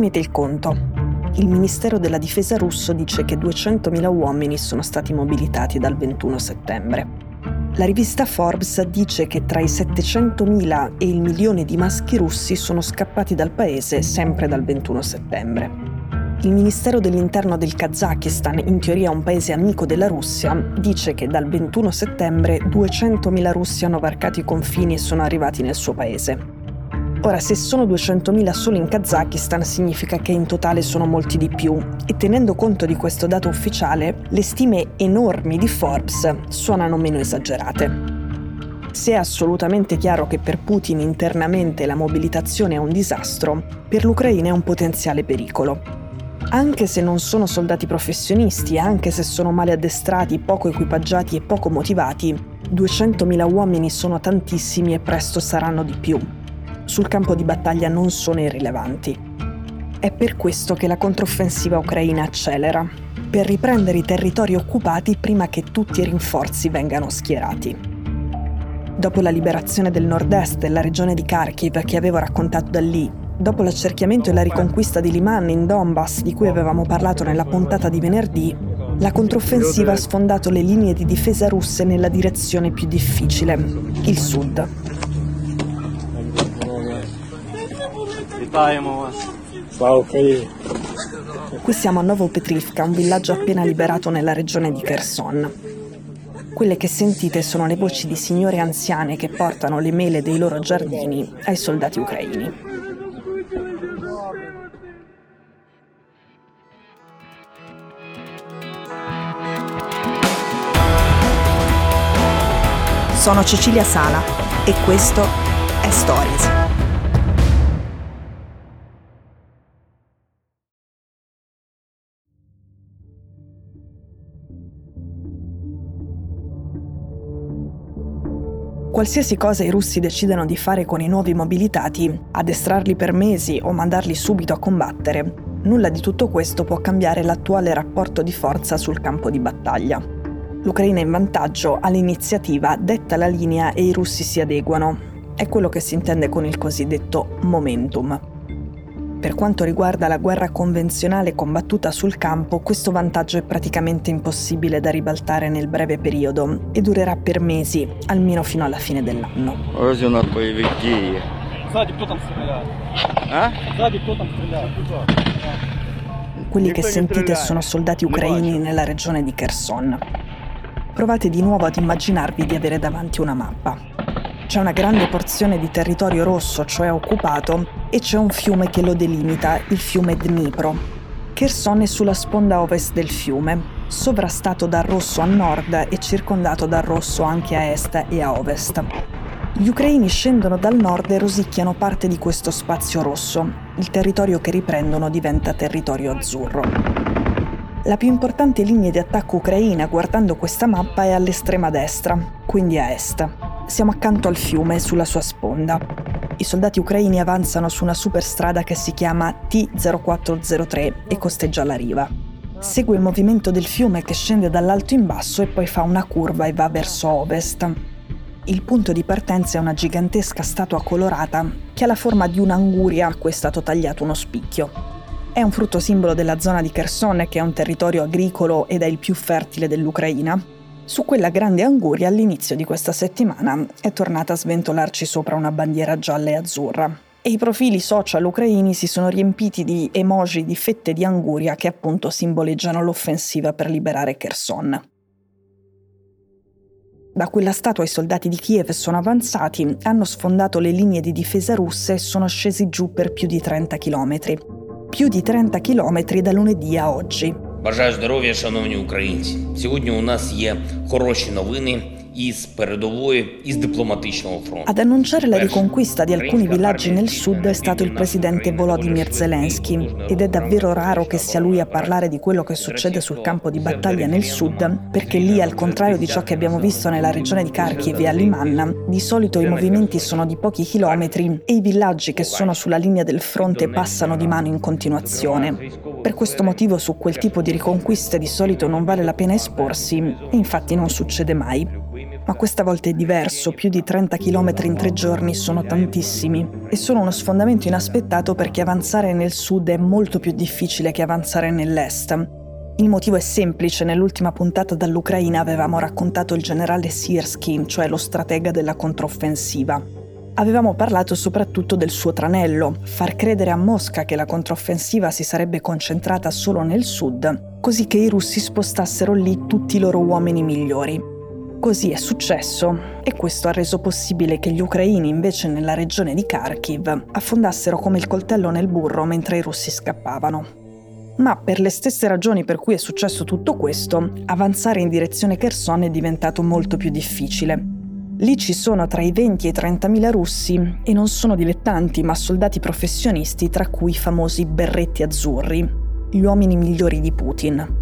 Tenete il conto. Il Ministero della Difesa russo dice che 200.000 uomini sono stati mobilitati dal 21 settembre. La rivista Forbes dice che tra i 700.000 e il milione di maschi russi sono scappati dal paese sempre dal 21 settembre. Il Ministero dell'Interno del Kazakistan, in teoria un paese amico della Russia, dice che dal 21 settembre 200.000 russi hanno varcato i confini e sono arrivati nel suo paese. Ora, se sono 200.000 solo in Kazakistan, significa che in totale sono molti di più. E tenendo conto di questo dato ufficiale, le stime enormi di Forbes suonano meno esagerate. Se è assolutamente chiaro che per Putin internamente la mobilitazione è un disastro, per l'Ucraina è un potenziale pericolo. Anche se non sono soldati professionisti, anche se sono male addestrati, poco equipaggiati e poco motivati, 200.000 uomini sono tantissimi e presto saranno di più sul campo di battaglia non sono irrilevanti. È per questo che la controffensiva ucraina accelera, per riprendere i territori occupati prima che tutti i rinforzi vengano schierati. Dopo la liberazione del nord-est della regione di Kharkiv che avevo raccontato da lì, dopo l'accerchiamento e la riconquista di Liman in Donbass di cui avevamo parlato nella puntata di venerdì, la controffensiva ha sfondato le linee di difesa russe nella direzione più difficile, il sud. Вітаємо вас. Слава Україні! Qui siamo a Novopetrivka, un villaggio appena liberato nella regione di Kherson. Quelle che sentite sono le voci di signore anziane che portano le mele dei loro giardini ai soldati ucraini. Sono Cecilia Sala e questo è Stories. Qualsiasi cosa i russi decidano di fare con i nuovi mobilitati, addestrarli per mesi o mandarli subito a combattere, nulla di tutto questo può cambiare l'attuale rapporto di forza sul campo di battaglia. L'Ucraina in vantaggio all'iniziativa detta la linea e i russi si adeguano. È quello che si intende con il cosiddetto momentum. Per quanto riguarda la guerra convenzionale combattuta sul campo, questo vantaggio è praticamente impossibile da ribaltare nel breve periodo e durerà per mesi, almeno fino alla fine dell'anno. Quelli che sentite sono soldati ucraini nella regione di Kherson. Provate di nuovo ad immaginarvi di avere davanti una mappa. C'è una grande porzione di territorio rosso, cioè occupato, e c'è un fiume che lo delimita, il fiume Dnipro. Kherson è sulla sponda ovest del fiume, sovrastato dal rosso a nord e circondato dal rosso anche a est e a ovest. Gli ucraini scendono dal nord e rosicchiano parte di questo spazio rosso. Il territorio che riprendono diventa territorio azzurro. La più importante linea di attacco ucraina, guardando questa mappa, è all'estrema destra, quindi a est siamo accanto al fiume, sulla sua sponda. I soldati ucraini avanzano su una superstrada che si chiama T0403 e costeggia la riva. Segue il movimento del fiume che scende dall'alto in basso e poi fa una curva e va verso ovest. Il punto di partenza è una gigantesca statua colorata che ha la forma di un'anguria a cui è stato tagliato uno spicchio. È un frutto simbolo della zona di Kherson, che è un territorio agricolo ed è il più fertile dell'Ucraina, su quella grande anguria all'inizio di questa settimana è tornata a sventolarci sopra una bandiera gialla e azzurra. E i profili social ucraini si sono riempiti di emoji di fette di anguria che appunto simboleggiano l'offensiva per liberare Kherson. Da quella statua i soldati di Kiev sono avanzati, hanno sfondato le linee di difesa russe e sono scesi giù per più di 30 km. Più di 30 km da lunedì a oggi. Бажаю здоров'я, шановні українці. Сьогодні у нас є хороші новини Ad annunciare la riconquista di alcuni villaggi nel sud è stato il presidente Volodymyr Zelensky ed è davvero raro che sia lui a parlare di quello che succede sul campo di battaglia nel sud, perché lì, al contrario di ciò che abbiamo visto nella regione di Kharkiv e a Limanna, di solito i movimenti sono di pochi chilometri e i villaggi che sono sulla linea del fronte passano di mano in continuazione. Per questo motivo su quel tipo di riconquiste di solito non vale la pena esporsi. E infatti non succede mai. Ma questa volta è diverso, più di 30 km in tre giorni sono tantissimi e sono uno sfondamento inaspettato perché avanzare nel sud è molto più difficile che avanzare nell'est. Il motivo è semplice, nell'ultima puntata dall'Ucraina avevamo raccontato il generale Siersky, cioè lo stratega della controffensiva. Avevamo parlato soprattutto del suo tranello, far credere a Mosca che la controffensiva si sarebbe concentrata solo nel sud, così che i russi spostassero lì tutti i loro uomini migliori. Così è successo e questo ha reso possibile che gli ucraini invece nella regione di Kharkiv affondassero come il coltello nel burro mentre i russi scappavano. Ma per le stesse ragioni per cui è successo tutto questo, avanzare in direzione Kherson è diventato molto più difficile. Lì ci sono tra i 20 e i 30 mila russi e non sono dilettanti ma soldati professionisti tra cui i famosi berretti azzurri, gli uomini migliori di Putin.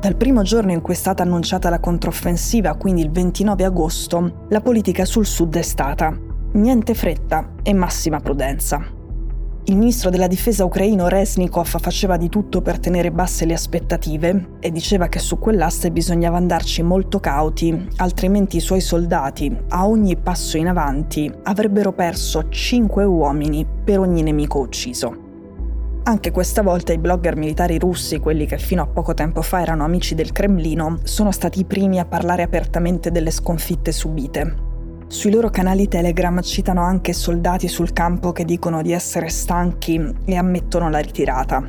Dal primo giorno in cui è stata annunciata la controffensiva, quindi il 29 agosto, la politica sul sud è stata niente fretta e massima prudenza. Il ministro della difesa ucraino Resnikov faceva di tutto per tenere basse le aspettative e diceva che su quell'asse bisognava andarci molto cauti, altrimenti i suoi soldati, a ogni passo in avanti, avrebbero perso 5 uomini per ogni nemico ucciso. Anche questa volta i blogger militari russi, quelli che fino a poco tempo fa erano amici del Cremlino, sono stati i primi a parlare apertamente delle sconfitte subite. Sui loro canali Telegram citano anche soldati sul campo che dicono di essere stanchi e ammettono la ritirata.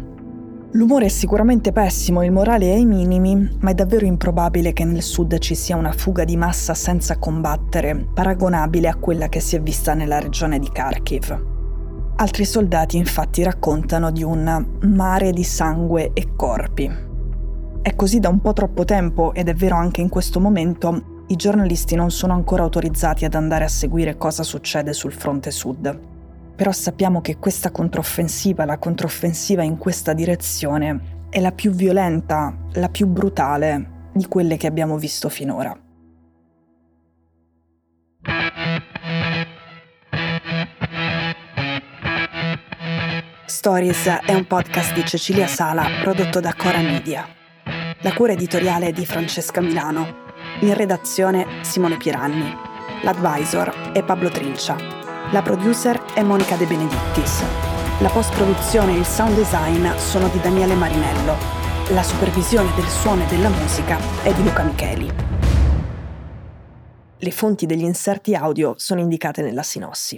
L'umore è sicuramente pessimo, il morale è ai minimi, ma è davvero improbabile che nel sud ci sia una fuga di massa senza combattere, paragonabile a quella che si è vista nella regione di Kharkiv. Altri soldati infatti raccontano di un mare di sangue e corpi. È così da un po' troppo tempo ed è vero anche in questo momento, i giornalisti non sono ancora autorizzati ad andare a seguire cosa succede sul fronte sud. Però sappiamo che questa controffensiva, la controffensiva in questa direzione, è la più violenta, la più brutale di quelle che abbiamo visto finora. Stories è un podcast di Cecilia Sala prodotto da Cora Media. La cura editoriale è di Francesca Milano. In redazione Simone Piranni. L'advisor è Pablo Trincia. La producer è Monica De Benedittis. La post-produzione e il sound design sono di Daniele Marinello. La supervisione del suono e della musica è di Luca Micheli. Le fonti degli inserti audio sono indicate nella sinossi.